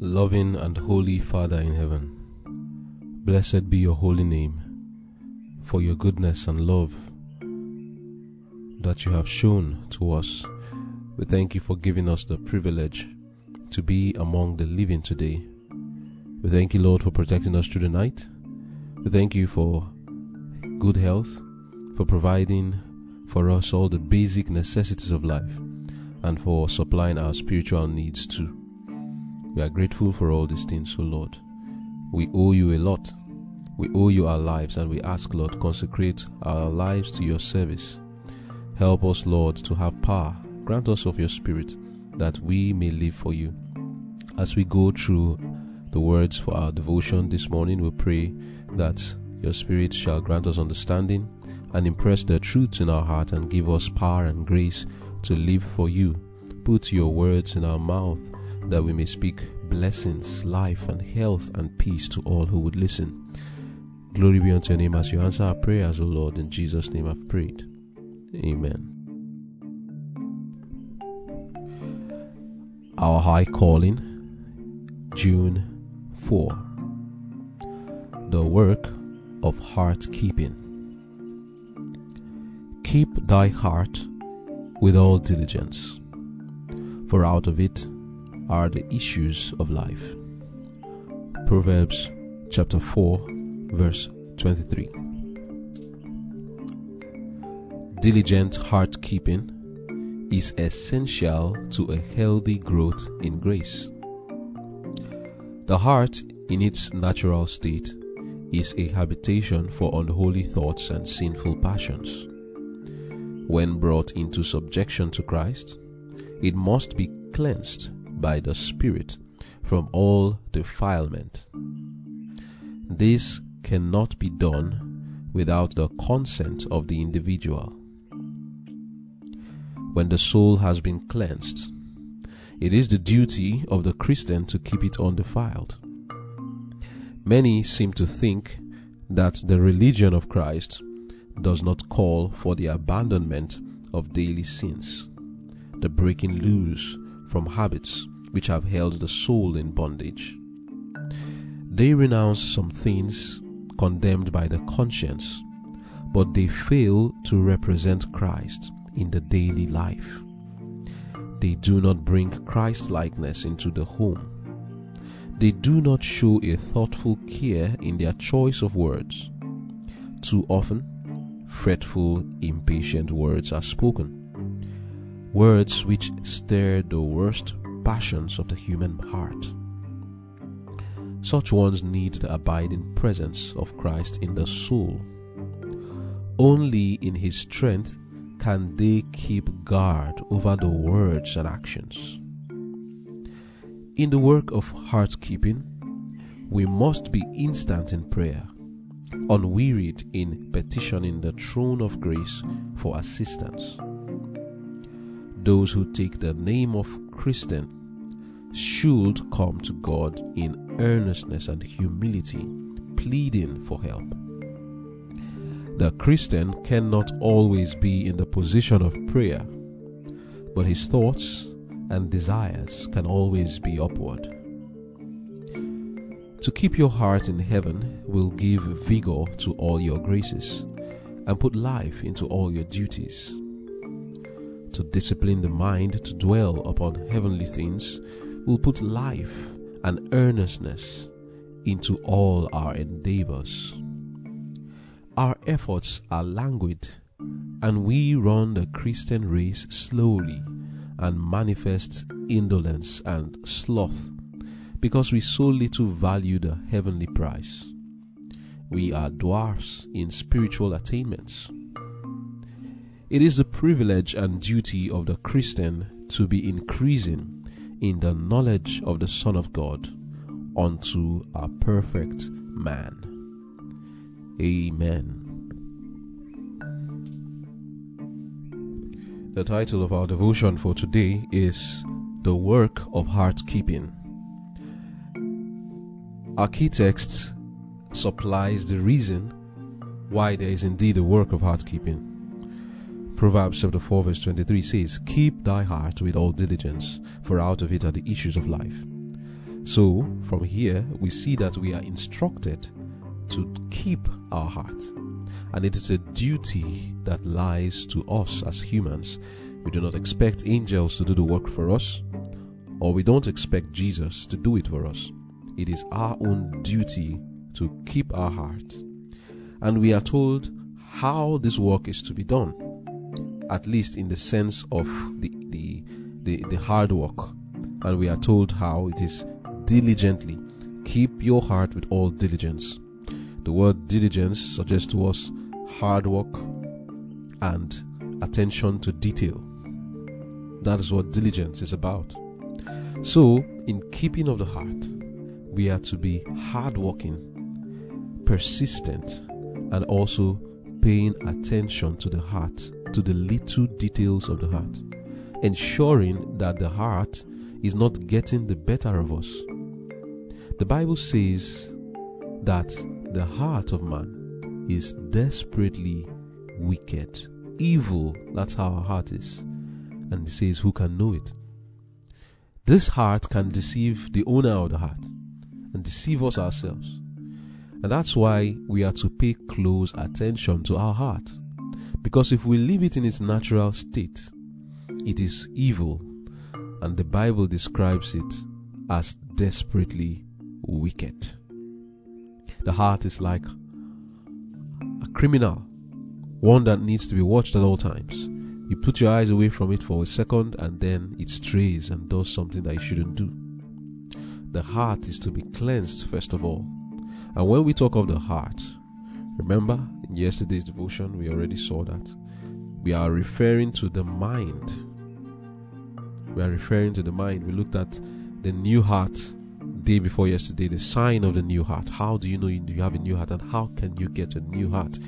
Loving and holy Father in heaven, blessed be your holy name for your goodness and love that you have shown to us. We thank you for giving us the privilege to be among the living today. We thank you, Lord, for protecting us through the night. We thank you for good health, for providing for us all the basic necessities of life, and for supplying our spiritual needs too. We are grateful for all these things, O Lord. We owe you a lot. We owe you our lives, and we ask, Lord, consecrate our lives to your service. Help us, Lord, to have power. Grant us of your Spirit that we may live for you. As we go through the words for our devotion this morning, we pray that your Spirit shall grant us understanding and impress the truths in our heart and give us power and grace to live for you. Put your words in our mouth that we may speak blessings, life, and health and peace to all who would listen. Glory be unto your name as you answer our prayers, O Lord. In Jesus' name I've prayed. Amen. Our High Calling, June 4. The Work of Heart Keeping. Keep thy heart with all diligence, for out of it are the issues of life. Proverbs chapter 4, verse 23. Diligent heart keeping is essential to a healthy growth in grace. The heart, in its natural state, is a habitation for unholy thoughts and sinful passions. When brought into subjection to Christ, it must be cleansed by the Spirit from all defilement. This cannot be done without the consent of the individual. When the soul has been cleansed, it is the duty of the Christian to keep it undefiled. Many seem to think that the religion of Christ does not call for the abandonment of daily sins, the breaking loose from habits which have held the soul in bondage. They renounce some things condemned by the conscience, but they fail to represent Christ in the daily life. They do not bring Christ likeness into the home. They do not show a thoughtful care in their choice of words. Too often, fretful, impatient words are spoken. Words which stir the worst passions of the human heart. Such ones need the abiding presence of Christ in the soul. Only in His strength can they keep guard over the words and actions. In the work of heart keeping, we must be instant in prayer, unwearied in petitioning the throne of grace for assistance. Those who take the name of Christian should come to God in earnestness and humility, pleading for help. The Christian cannot always be in the position of prayer, but his thoughts and desires can always be upward. To keep your heart in heaven will give vigor to all your graces and put life into all your duties. To discipline the mind to dwell upon heavenly things will put life and earnestness into all our endeavors. Our efforts are languid, and we run the Christian race slowly and manifest indolence and sloth because we so little value the heavenly prize. We are dwarfs in spiritual attainments. It is the privilege and duty of the Christian to be increasing in the knowledge of the Son of God unto a perfect man. Amen. The title of our devotion for today is The Work of Heart Keeping. Our key text supplies the reason why there is indeed a work of heart keeping. Proverbs chapter 4 verse 23 says, Keep thy heart with all diligence, for out of it are the issues of life. So, from here, we see that we are instructed to keep our heart. And it is a duty that lies to us as humans. We do not expect angels to do the work for us, or we don't expect Jesus to do it for us. It is our own duty to keep our heart. And we are told how this work is to be done, at least in the sense of the, the, the, the hard work. And we are told how it is diligently. Keep your heart with all diligence. The word diligence suggests to us hard work and attention to detail. That is what diligence is about. So, in keeping of the heart, we are to be hardworking, persistent, and also paying attention to the heart, to the little details of the heart, ensuring that the heart is not getting the better of us. The Bible says that the heart of man is desperately wicked, evil. That's how our heart is. And he says, Who can know it? This heart can deceive the owner of the heart and deceive us ourselves. And that's why we are to pay close attention to our heart. Because if we leave it in its natural state, it is evil. And the Bible describes it as desperately wicked. The heart is like a criminal, one that needs to be watched at all times. You put your eyes away from it for a second and then it strays and does something that it shouldn't do. The heart is to be cleansed first of all. And when we talk of the heart, remember in yesterday's devotion we already saw that. We are referring to the mind. We are referring to the mind. We looked at the new heart day before yesterday, the sign of the new heart. How do you know you have a new heart and how can you get a new heart?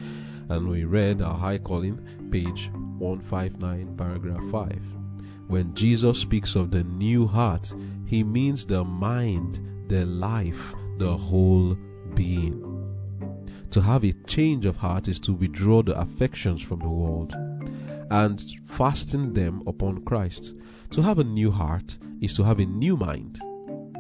And we read our high calling, page 159, paragraph 5. When Jesus speaks of the new heart, he means the mind, the life, the whole being. To have a change of heart is to withdraw the affections from the world and fasten them upon Christ. To have a new heart is to have a new mind,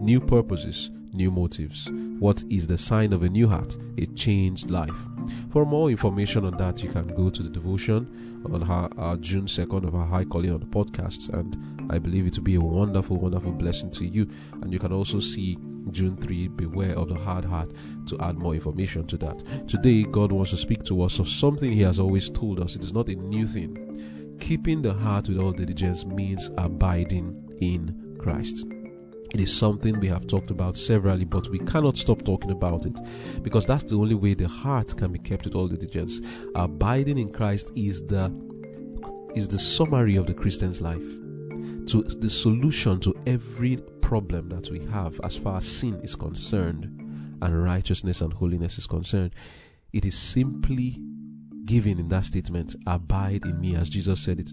new purposes, new motives. What is the sign of a new heart? A changed life. For more information on that, you can go to the devotion on our, our uh, June 2nd of our High Calling on the podcast, and I believe it will be a wonderful, wonderful blessing to you. And you can also see June 3, Beware of the Hard Heart, to add more information to that. Today, God wants to speak to us of something He has always told us. It is not a new thing. Keeping the heart with all diligence means abiding in Christ. It is something we have talked about severally, but we cannot stop talking about it because that's the only way the heart can be kept with all diligence. Abiding in Christ is the is the summary of the Christian's life. To the solution to every problem that we have as far as sin is concerned and righteousness and holiness is concerned. It is simply given in that statement, abide in me, as Jesus said it.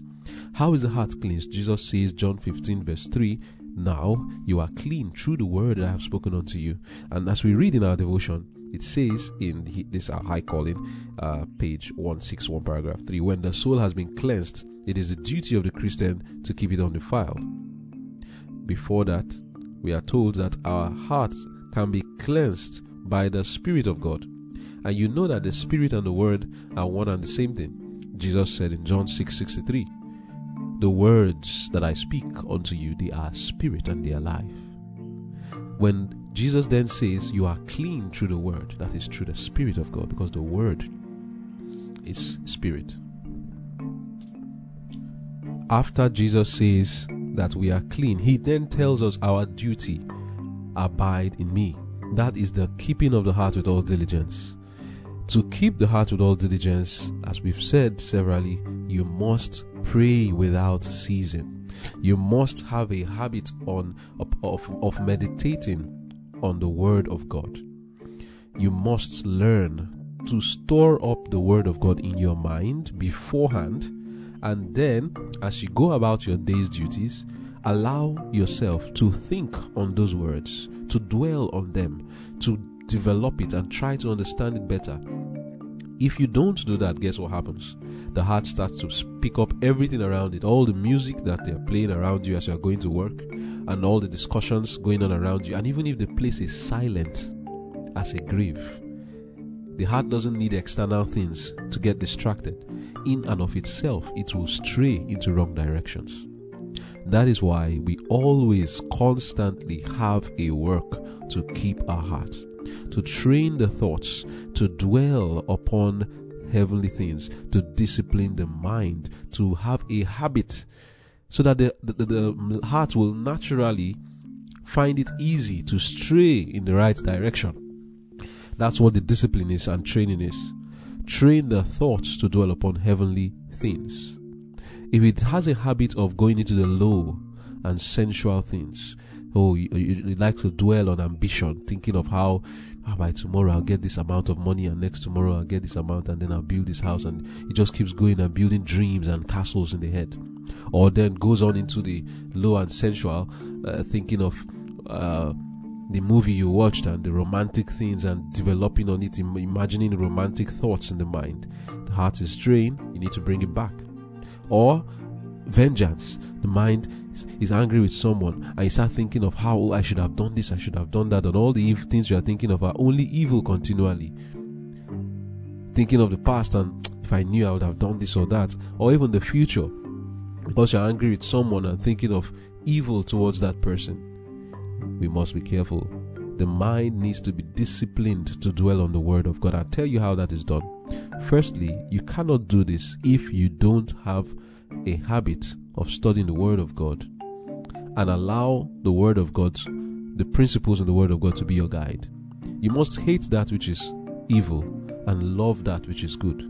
How is the heart cleansed? Jesus says, John 15, verse 3, now you are clean through the word I have spoken unto you. And as we read in our devotion, it says in the, this our high calling, uh, page 161, paragraph 3 when the soul has been cleansed, it is the duty of the Christian to keep it undefiled. Before that, we are told that our hearts can be cleansed by the Spirit of God. And you know that the Spirit and the Word are one and the same thing. Jesus said in John 6 63, the words that I speak unto you, they are spirit and they are life. When Jesus then says, You are clean through the word, that is through the Spirit of God, because the word is spirit. After Jesus says that we are clean, he then tells us our duty abide in me. That is the keeping of the heart with all diligence. To keep the heart with all diligence, as we've said severally, you must pray without ceasing. You must have a habit on of, of meditating on the word of God. You must learn to store up the word of God in your mind beforehand and then as you go about your day's duties allow yourself to think on those words to dwell on them to develop it and try to understand it better. If you don't do that guess what happens? The heart starts to pick up everything around it, all the music that they're playing around you as you're going to work, and all the discussions going on around you, and even if the place is silent as a grave, the heart doesn't need external things to get distracted. In and of itself, it will stray into wrong directions. That is why we always constantly have a work to keep our heart, to train the thoughts, to dwell upon heavenly things, to discipline the mind, to have a habit so that the, the, the heart will naturally find it easy to stray in the right direction. That's what the discipline is and training is. Train their thoughts to dwell upon heavenly things. If it has a habit of going into the low and sensual things, oh, you, you, like to dwell on ambition, thinking of how oh, by tomorrow I'll get this amount of money, and next tomorrow I'll get this amount, and then I'll build this house, and it just keeps going and building dreams and castles in the head. Or then goes on into the low and sensual, uh, thinking of uh, the movie you watched and the romantic things and developing on it, imagining romantic thoughts in the mind. The heart is strained, you need to bring it back. Or vengeance. The mind is angry with someone and you start thinking of how oh, I should have done this, I should have done that, and all the evil things you are thinking of are only evil continually. Thinking of the past and if I knew I would have done this or that, or even the future, because you're angry with someone and thinking of evil towards that person we must be careful. The mind needs to be disciplined to dwell on the Word of God. I'll tell you how that is done. Firstly, you cannot do this if you don't have a habit of studying the Word of God and allow the Word of God, the principles in the Word of God to be your guide. You must hate that which is evil and love that which is good.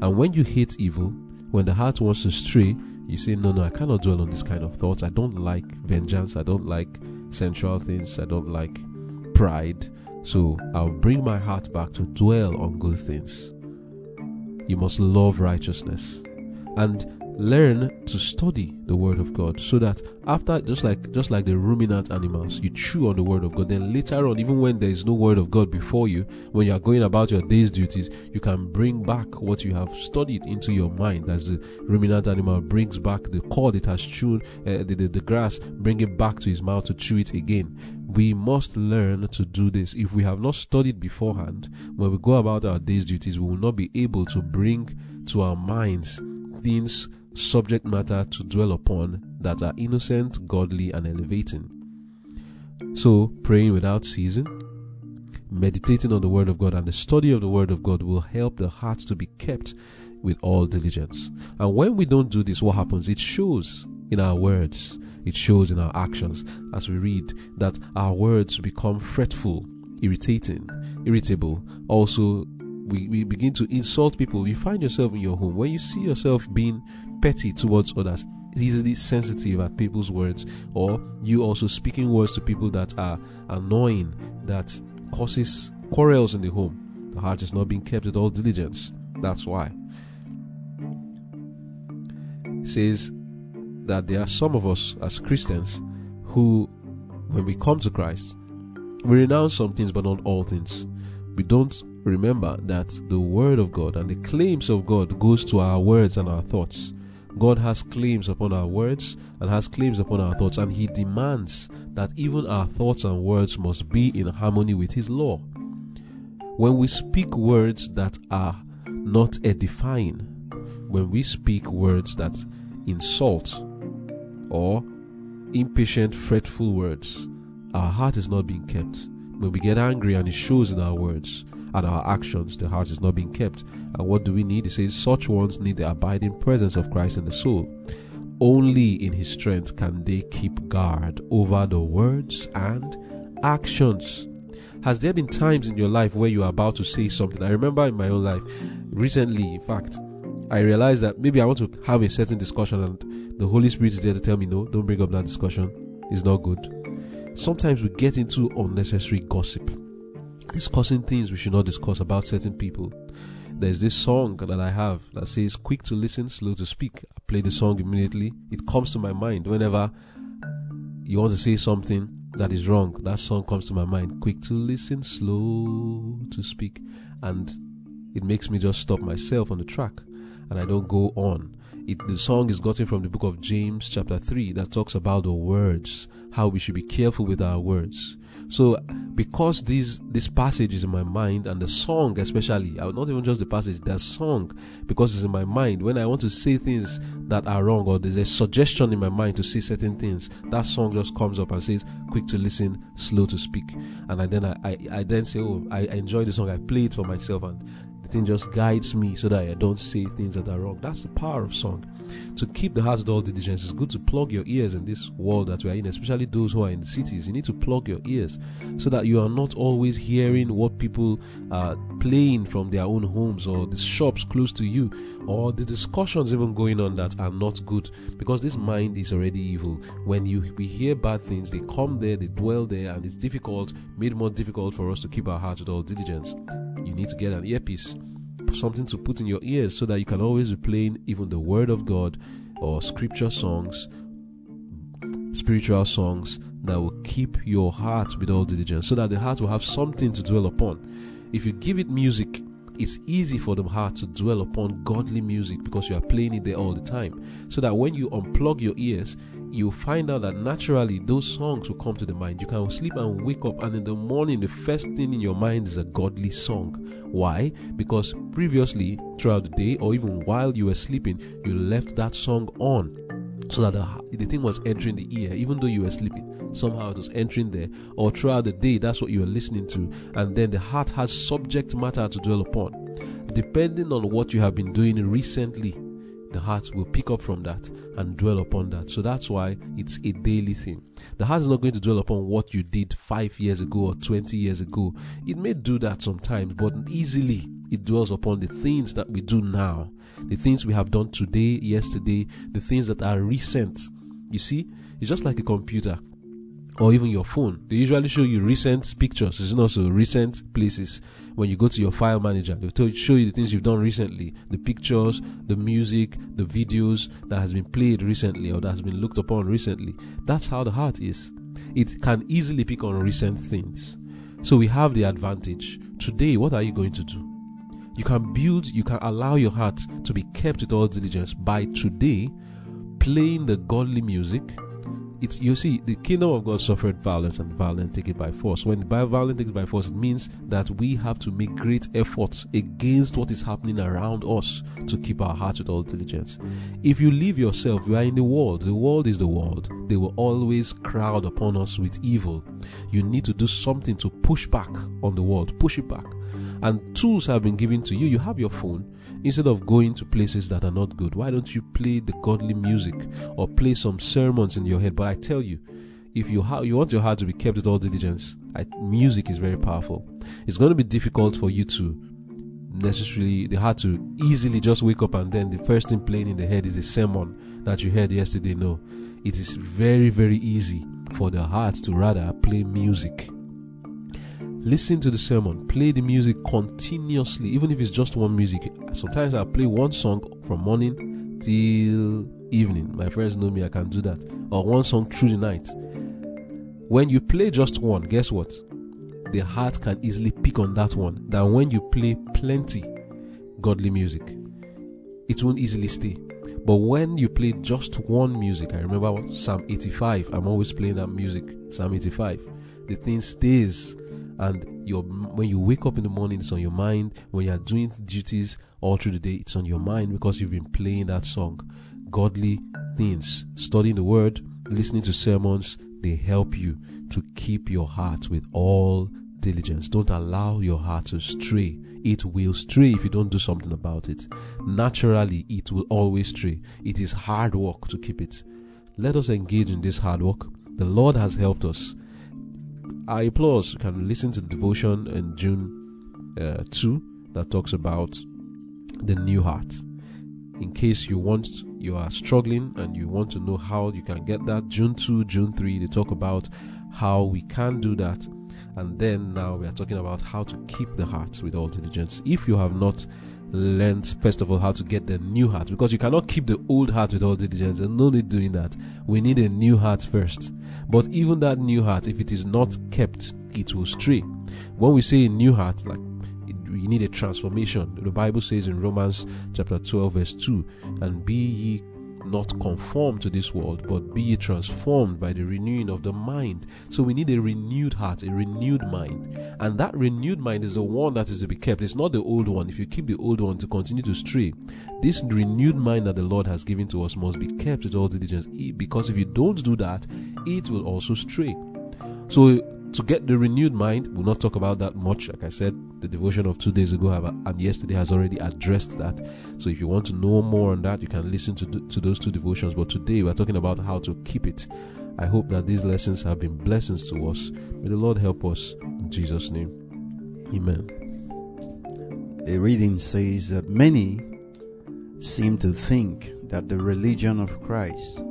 And when you hate evil, when the heart wants to stray, you say, No, no, I cannot dwell on this kind of thoughts. I don't like vengeance. I don't like sensual things. I don't like pride. So I'll bring my heart back to dwell on good things. You must love righteousness and learn to study the word of God so that after just like just like the ruminant animals you chew on the word of God then later on even when there is no word of God before you when you are going about your day's duties you can bring back what you have studied into your mind. As the ruminant animal brings back the cord it has chewed uh, the, the, the grass bring it back to his mouth to chew it again. We must learn to do this. If we have not studied beforehand when we go about our day's duties we will not be able to bring to our minds things subject matter to dwell upon that are innocent, godly, and elevating. So, praying without ceasing, meditating on the Word of God, and the study of the Word of God will help the heart to be kept with all diligence. And when we don't do this, what happens? It shows in our words, it shows in our actions as we read that our words become fretful, irritating, irritable. Also, we, we begin to insult people. You find yourself in your home when you see yourself being petty towards others, easily sensitive at people's words, or you also speaking words to people that are annoying, that causes quarrels in the home. The heart is not being kept with all diligence. That's why. It says that there are some of us as Christians who, when we come to Christ, we renounce some things but not all things. We don't remember that the word of God and the claims of God goes to our words and our thoughts. God has claims upon our words and has claims upon our thoughts, and He demands that even our thoughts and words must be in harmony with His law. When we speak words that are not edifying, when we speak words that insult or impatient, fretful words, our heart is not being kept. When we get angry and it shows in our words and our actions, the heart is not being kept. And what do we need? He says, such ones need the abiding presence of Christ in the soul. Only in His strength can they keep guard over the words and actions. Has there been times in your life where you are about to say something? I remember in my own life, recently, in fact, I realized that maybe I want to have a certain discussion and the Holy Spirit is there to tell me, no, don't bring up that discussion. It's not good. Sometimes we get into unnecessary gossip, discussing things we should not discuss about certain people there's this song that I have that says quick to listen, slow to speak. I play the song immediately. It comes to my mind whenever you want to say something that is wrong. That song comes to my mind. Quick to listen, slow to speak. And it makes me just stop myself on the track and I don't go on. It, the song is gotten from the book of James, chapter 3, that talks about the words, how we should be careful with our words. So, because this this passage is in my mind and the song, especially, uh, not even just the passage, the song, because it's in my mind. When I want to say things that are wrong or there's a suggestion in my mind to say certain things, that song just comes up and says, "Quick to listen, slow to speak." And I then I, I, I then say, "Oh, I, I enjoy the song. I play it for myself, and just guides me so that I don't say things that are wrong." That's the power of song to keep the heart with all diligence, it's good to plug your ears in this world that we are in, especially those who are in the cities. You need to plug your ears so that you are not always hearing what people are playing from their own homes or the shops close to you or the discussions even going on that are not good because this mind is already evil. When you we hear bad things, they come there, they dwell there, and it's difficult, made more difficult for us to keep our hearts with all diligence. You need to get an earpiece something to put in your ears so that you can always be playing even the word of God or scripture songs, spiritual songs that will keep your heart with all diligence so that the heart will have something to dwell upon. If you give it music, it's easy for the heart to dwell upon godly music because you are playing it there all the time. So that when you unplug your ears, you find out that naturally those songs will come to the mind. You can sleep and wake up, and in the morning, the first thing in your mind is a godly song. Why? Because previously, throughout the day, or even while you were sleeping, you left that song on so that the, the thing was entering the ear, even though you were sleeping. Somehow it was entering there, or throughout the day, that's what you are listening to, and then the heart has subject matter to dwell upon. Depending on what you have been doing recently, the heart will pick up from that and dwell upon that. So that's why it's a daily thing. The heart is not going to dwell upon what you did five years ago or 20 years ago. It may do that sometimes, but easily it dwells upon the things that we do now, the things we have done today, yesterday, the things that are recent. You see, it's just like a computer or even your phone. They usually show you recent pictures, it's not so recent places when you go to your file manager, they'll show you the things you've done recently, the pictures, the music, the videos that has been played recently or that has been looked upon recently. That's how the heart is. It can easily pick on recent things. So we have the advantage. Today, what are you going to do? You can build, you can allow your heart to be kept with all diligence by today playing the godly music it's you see the kingdom of God suffered violence and violence take it by force. When by violence takes by force, it means that we have to make great efforts against what is happening around us to keep our hearts with all diligence. If you leave yourself, you are in the world. The world is the world. They will always crowd upon us with evil. You need to do something to push back on the world. Push it back. And tools have been given to you. You have your phone Instead of going to places that are not good, why don't you play the godly music or play some sermons in your head? But I tell you, if you ha- you want your heart to be kept with all diligence, I, music is very powerful. It's going to be difficult for you to necessarily the heart to easily just wake up and then the first thing playing in the head is the sermon that you heard yesterday. No, it is very very easy for the heart to rather play music listen to the sermon, play the music continuously, even if it's just one music. Sometimes I play one song from morning till evening. My friends know me, I can do that. Or one song through the night. When you play just one, guess what? The heart can easily pick on that one than when you play plenty godly music. It won't easily stay. But when you play just one music, I remember Psalm 85, I'm always playing that music, Psalm 85. The thing stays and your when you wake up in the morning it's on your mind. When you are doing duties all through the day it's on your mind because you've been playing that song. Godly things. Studying the word listening to sermons they help you to keep your heart with all diligence. Don't allow your heart to stray. It will stray if you don't do something about it. Naturally it will always stray. It is hard work to keep it. Let us engage in this hard work. The lord has helped us I applaud. You can listen to the devotion in June uh, 2 that talks about the new heart. In case you want, you are struggling and you want to know how you can get that, June 2, June 3, they talk about how we can do that. And then now we are talking about how to keep the heart with all diligence. If you have not learned, first of all, how to get the new heart, because you cannot keep the old heart with all diligence. There's no need doing that. We need a new heart first. But even that new heart, if it is not kept, it will stray. When we say a new heart, like we need a transformation. The Bible says in Romans chapter 12, verse 2, and be ye not conform to this world, but be transformed by the renewing of the mind. So we need a renewed heart, a renewed mind. And that renewed mind is the one that is to be kept. It's not the old one. If you keep the old one to continue to stray, this renewed mind that the Lord has given to us must be kept with all diligence. Because if you don't do that, it will also stray. So to get the renewed mind, we'll not talk about that much. Like I said, the devotion of two days ago and yesterday has already addressed that. So if you want to know more on that, you can listen to, to those two devotions. But today we're talking about how to keep it. I hope that these lessons have been blessings to us. May the Lord help us in Jesus' name. Amen. The reading says that many seem to think that the religion of Christ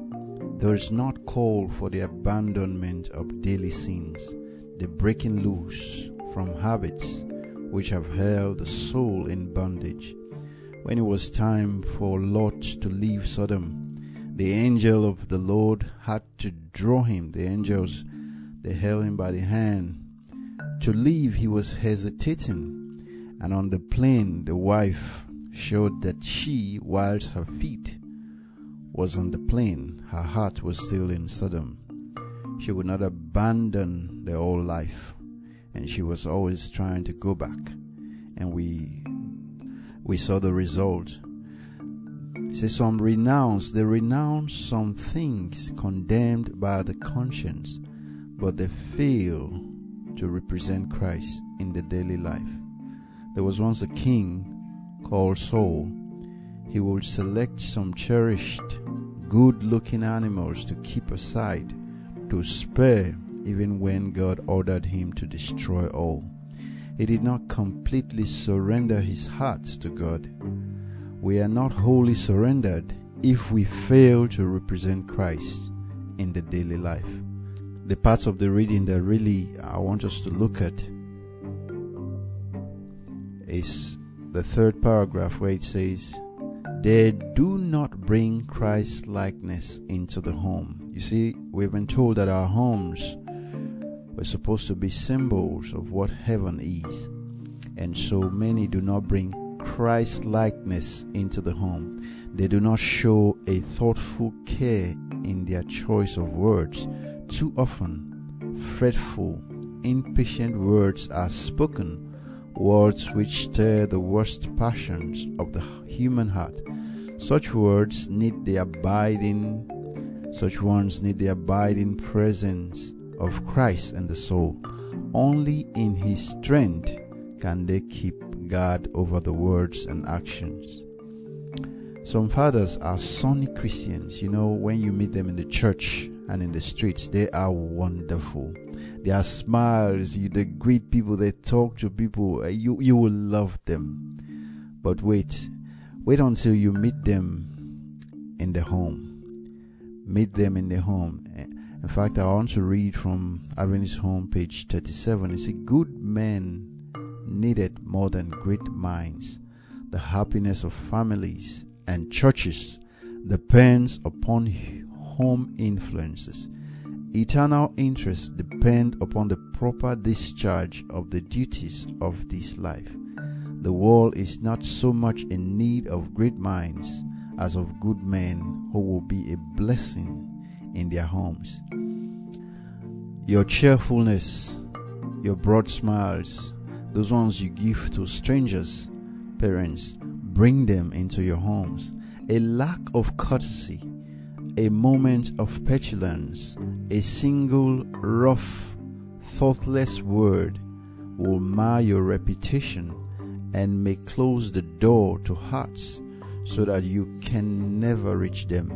does not call for the abandonment of daily sins the breaking loose from habits which have held the soul in bondage. When it was time for Lot to leave Sodom, the angel of the Lord had to draw him. The angels, they held him by the hand. To leave, he was hesitating, and on the plain, the wife showed that she, whilst her feet was on the plain, her heart was still in Sodom she would not abandon the old life and she was always trying to go back. And we we saw the result. See, some renounce they renounce some things condemned by the conscience but they fail to represent christ in the daily life. There was once a king called saul. He would select some cherished good looking animals to keep aside to spare even when God ordered him to destroy all. He did not completely surrender his heart to God. We are not wholly surrendered if we fail to represent Christ in the daily life. The parts of the reading that really I want us to look at is the third paragraph where it says, They do not bring Christ likeness into the home you see, we've been told that our homes were supposed to be symbols of what heaven is. And so many do not bring Christ likeness into the home. They do not show a thoughtful care in their choice of words. Too often, fretful, impatient words are spoken, words which stir the worst passions of the human heart. Such words need the abiding such ones need the abiding presence of Christ and the soul. Only in His strength can they keep guard over the words and actions. Some fathers are sunny Christians. You know, when you meet them in the church and in the streets, they are wonderful. Their smiles, you, they greet people, they talk to people, you, you will love them. But wait, wait until you meet them in the home meet them in the home. In fact, I want to read from Adventist home, page 37. It says, Good men needed more than great minds. The happiness of families and churches depends upon home influences. Eternal interests depend upon the proper discharge of the duties of this life. The world is not so much in need of great minds as of good men who will be a blessing in their homes. Your cheerfulness, your broad smiles, those ones you give to strangers, parents, bring them into your homes. A lack of courtesy, a moment of petulance, a single rough, thoughtless word will mar your reputation and may close the door to hearts so that you can never reach them.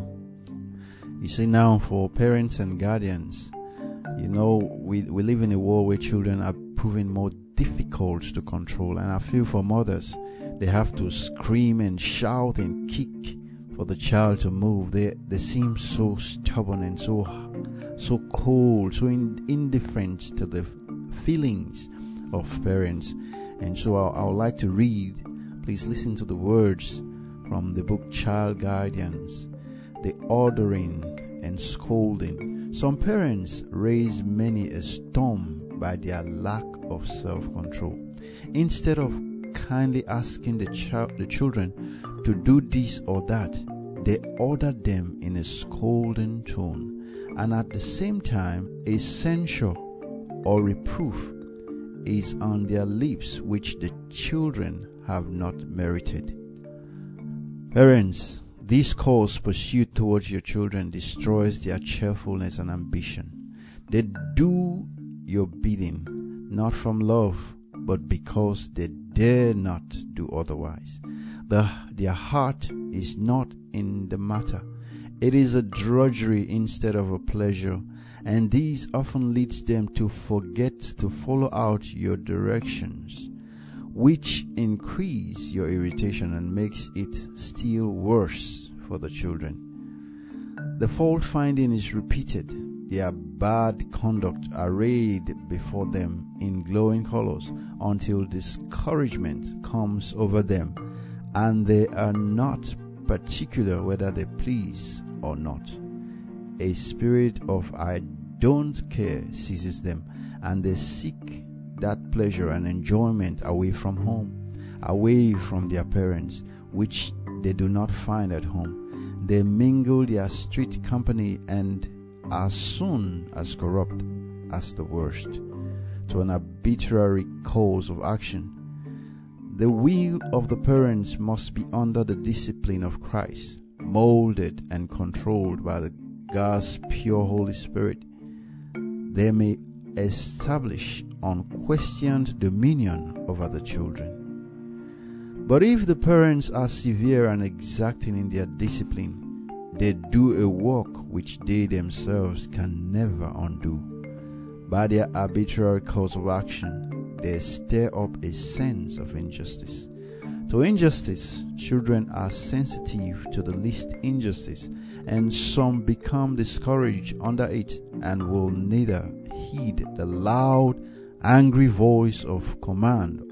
You see, now for parents and guardians, you know, we, we live in a world where children are proving more difficult to control. And I feel for mothers, they have to scream and shout and kick for the child to move. They, they seem so stubborn and so, so cold, so in, indifferent to the feelings of parents. And so I, I would like to read, please listen to the words from the book Child Guidance, the ordering and scolding. Some parents raise many a storm by their lack of self control. Instead of kindly asking the, child, the children to do this or that, they order them in a scolding tone, and at the same time, a censure or reproof is on their lips which the children have not merited. Parents, this course pursued towards your children destroys their cheerfulness and ambition. They do your bidding, not from love, but because they dare not do otherwise. The, their heart is not in the matter. It is a drudgery instead of a pleasure, and this often leads them to forget to follow out your directions, which increase your irritation and makes it still worse for the children. The fault finding is repeated, their bad conduct arrayed before them in glowing colors until discouragement comes over them and they are not particular whether they please or not. A spirit of I don't care seizes them, and they seek that pleasure and enjoyment away from home, away from their parents, which they do not find at home. They mingle their street company and are soon as corrupt as the worst, to an arbitrary cause of action the will of the parents must be under the discipline of Christ, molded and controlled by the God's pure Holy Spirit. They may establish unquestioned dominion over the children. But if the parents are severe and exacting in their discipline, they do a work which they themselves can never undo. By their arbitrary course of action, they stir up a sense of injustice. To injustice, children are sensitive to the least injustice, and some become discouraged under it and will neither heed the loud, angry voice of command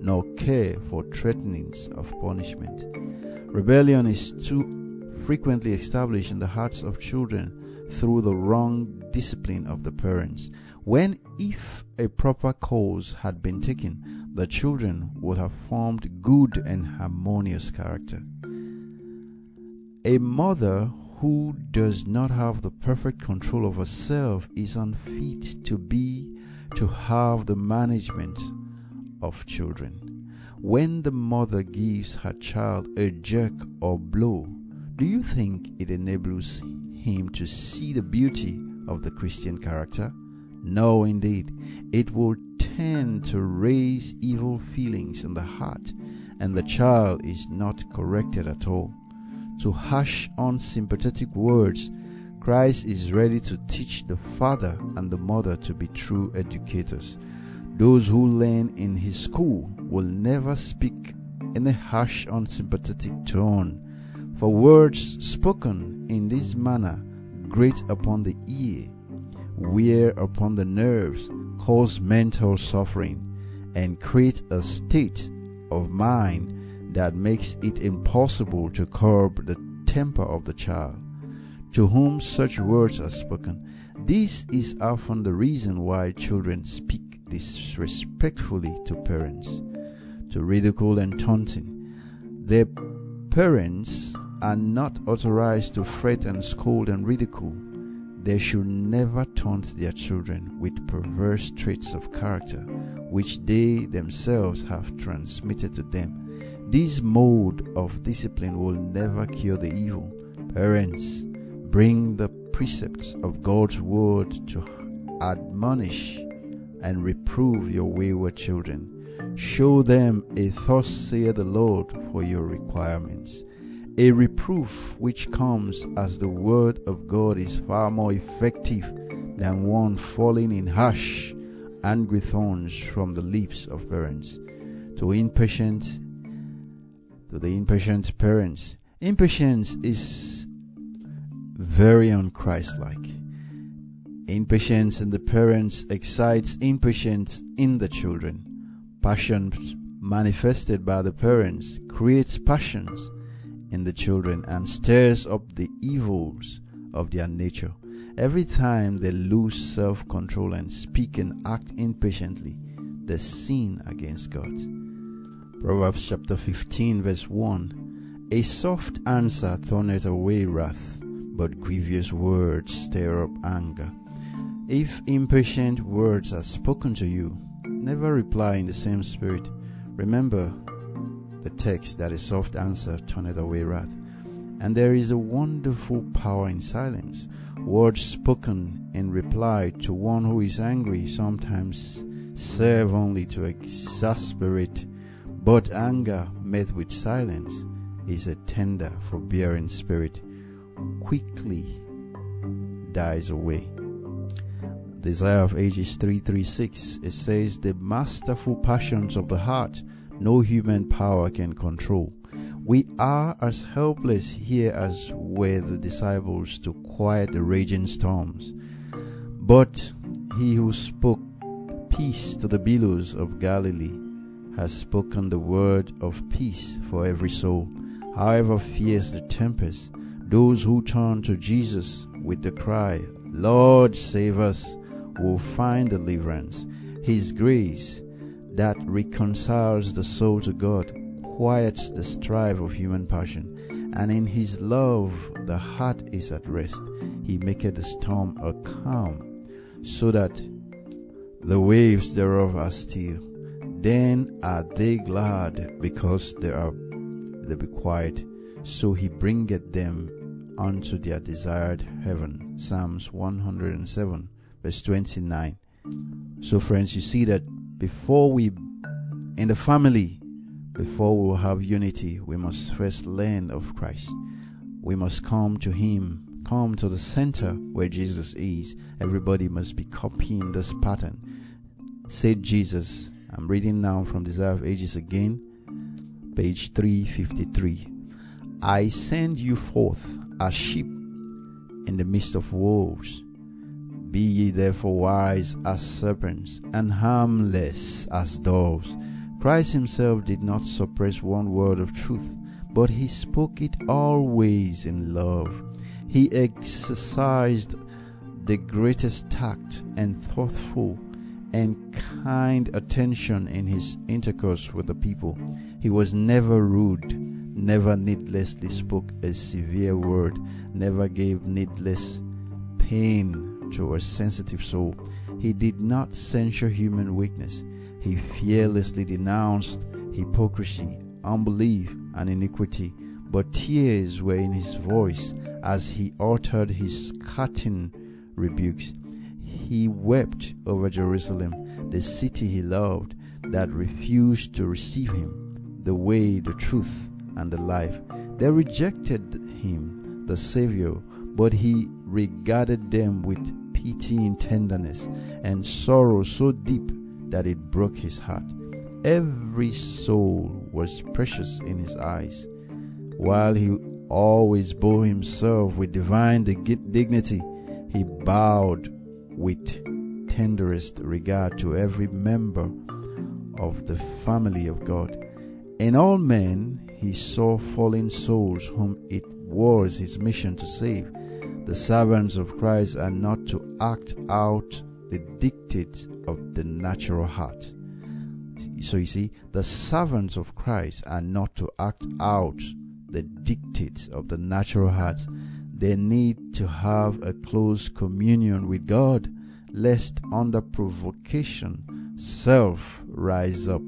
nor care for threatenings of punishment. Rebellion is too frequently established in the hearts of children through the wrong discipline of the parents. When, if a proper course had been taken, the children would have formed good and harmonious character. A mother who does not have the perfect control of herself is unfit to be to have the management of children. When the mother gives her child a jerk or blow, do you think it enables him to see the beauty of the Christian character? No, indeed, it will tend to raise evil feelings in the heart, and the child is not corrected at all. To hush unsympathetic words, Christ is ready to teach the father and the mother to be true educators. Those who learn in his school will never speak in a harsh, unsympathetic tone, for words spoken in this manner grate upon the ear wear upon the nerves, cause mental suffering, and create a state of mind that makes it impossible to curb the temper of the child, to whom such words are spoken. This is often the reason why children speak disrespectfully to parents, to ridicule and taunting. Their parents are not authorized to fret and scold and ridicule they should never taunt their children with perverse traits of character which they themselves have transmitted to them. This mode of discipline will never cure the evil. Parents, bring the precepts of God's word to admonish and reprove your wayward children. Show them a thus saith the Lord for your requirements. A reproof which comes as the word of God is far more effective than one falling in harsh, angry thorns from the lips of parents. To impatient, to the impatient parents, impatience is very unchristlike. Impatience in the parents excites impatience in the children. Passions manifested by the parents creates passions in the children and stirs up the evils of their nature. Every time they lose self control and speak and act impatiently, they sin against God. Proverbs chapter 15, verse 1 A soft answer turneth away wrath, but grievous words stir up anger. If impatient words are spoken to you, never reply in the same spirit. Remember the text that a soft answer turneth away wrath. And there is a wonderful power in silence. Words spoken in reply to one who is angry sometimes serve only to exasperate, but anger met with silence is a tender, forbearing spirit, quickly dies away. Desire of Ages 336, it says, The masterful passions of the heart no human power can control. We are as helpless here as were the disciples to quiet the raging storms. But he who spoke peace to the billows of Galilee has spoken the word of peace for every soul. However fierce the tempest, those who turn to Jesus with the cry, Lord, save us, will find deliverance. His grace that reconciles the soul to God quiets the strife of human passion, and in his love the heart is at rest. He maketh the storm a calm, so that the waves thereof are still. Then are they glad because they are they be quiet. So he bringeth them unto their desired heaven. Psalms 107, verse 29. So, friends, you see that before we, in the family, before we will have unity, we must first learn of Christ. We must come to Him, come to the center where Jesus is. Everybody must be copying this pattern. Said Jesus, I'm reading now from Desire of Ages again, page 353. I send you forth as sheep in the midst of wolves. Be ye therefore wise as serpents and harmless as doves. Christ himself did not suppress one word of truth, but he spoke it always in love. He exercised the greatest tact and thoughtful and kind attention in his intercourse with the people. He was never rude, never needlessly spoke a severe word, never gave needless pain to a sensitive soul. He did not censure human weakness. He fearlessly denounced hypocrisy, unbelief, and iniquity, but tears were in his voice as he uttered his cutting rebukes. He wept over Jerusalem, the city he loved, that refused to receive him, the way, the truth, and the life. They rejected him, the Savior, but he regarded them with pitying tenderness and sorrow so deep that it broke his heart. Every soul was precious in his eyes. While he always bore himself with divine dignity, he bowed with tenderest regard to every member of the family of God. In all men, he saw fallen souls whom it was his mission to save. The servants of Christ are not to act out the dictates of the natural heart. So you see, the servants of Christ are not to act out the dictates of the natural heart. They need to have a close communion with God, lest under provocation self rise up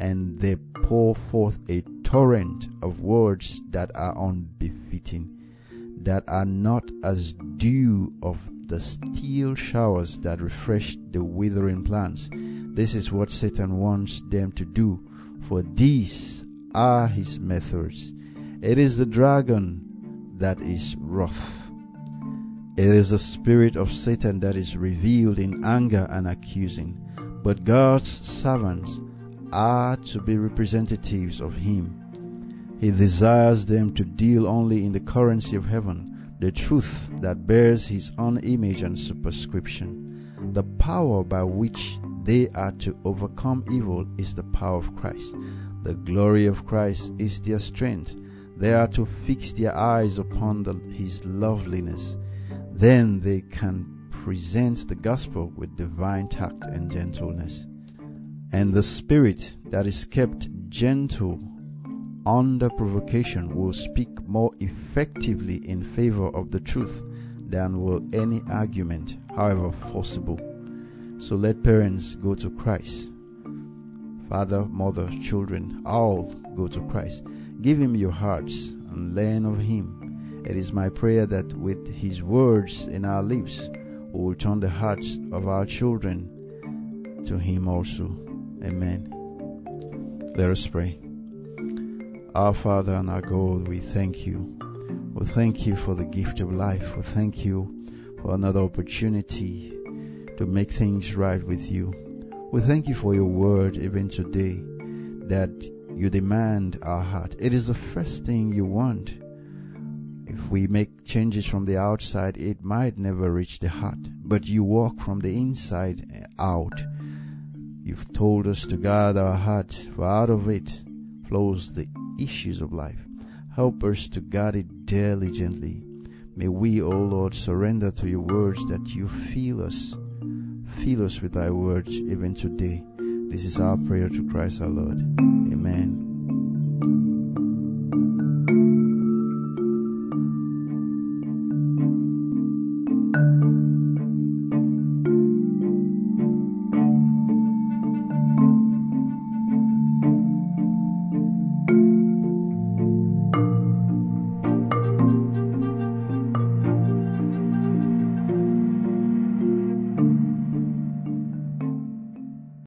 and they pour forth a torrent of words that are unbefitting, that are not as dew of the still showers that refresh the withering plants. This is what Satan wants them to do, for these are his methods. It is the dragon that is wrath. It is the spirit of Satan that is revealed in anger and accusing. But God's servants are to be representatives of Him. He desires them to deal only in the currency of heaven, the truth that bears His own image and superscription. The power by which they are to overcome evil is the power of Christ. The glory of Christ is their strength. They are to fix their eyes upon the, His loveliness. Then they can present the gospel with divine tact and gentleness. And the spirit that is kept gentle under provocation will speak more effectively in favor of the truth than will any argument, however forcible. So let parents go to Christ. Father, mother, children, all go to Christ. Give him your hearts and learn of him. It is my prayer that with his words in our lips, we will turn the hearts of our children to him also. Amen. Let us pray. Our Father and our God, we thank you. We thank you for the gift of life. We thank you for another opportunity to make things right with you. We thank you for your word even today that you demand our heart. It is the first thing you want. If we make changes from the outside, it might never reach the heart, but you walk from the inside out. You've told us to guard our heart, for out of it flows the issues of life. Help us to guard it diligently. May we, O Lord, surrender to your words that you fill us. Fill us with thy words even today. This is our prayer to Christ our Lord. Amen.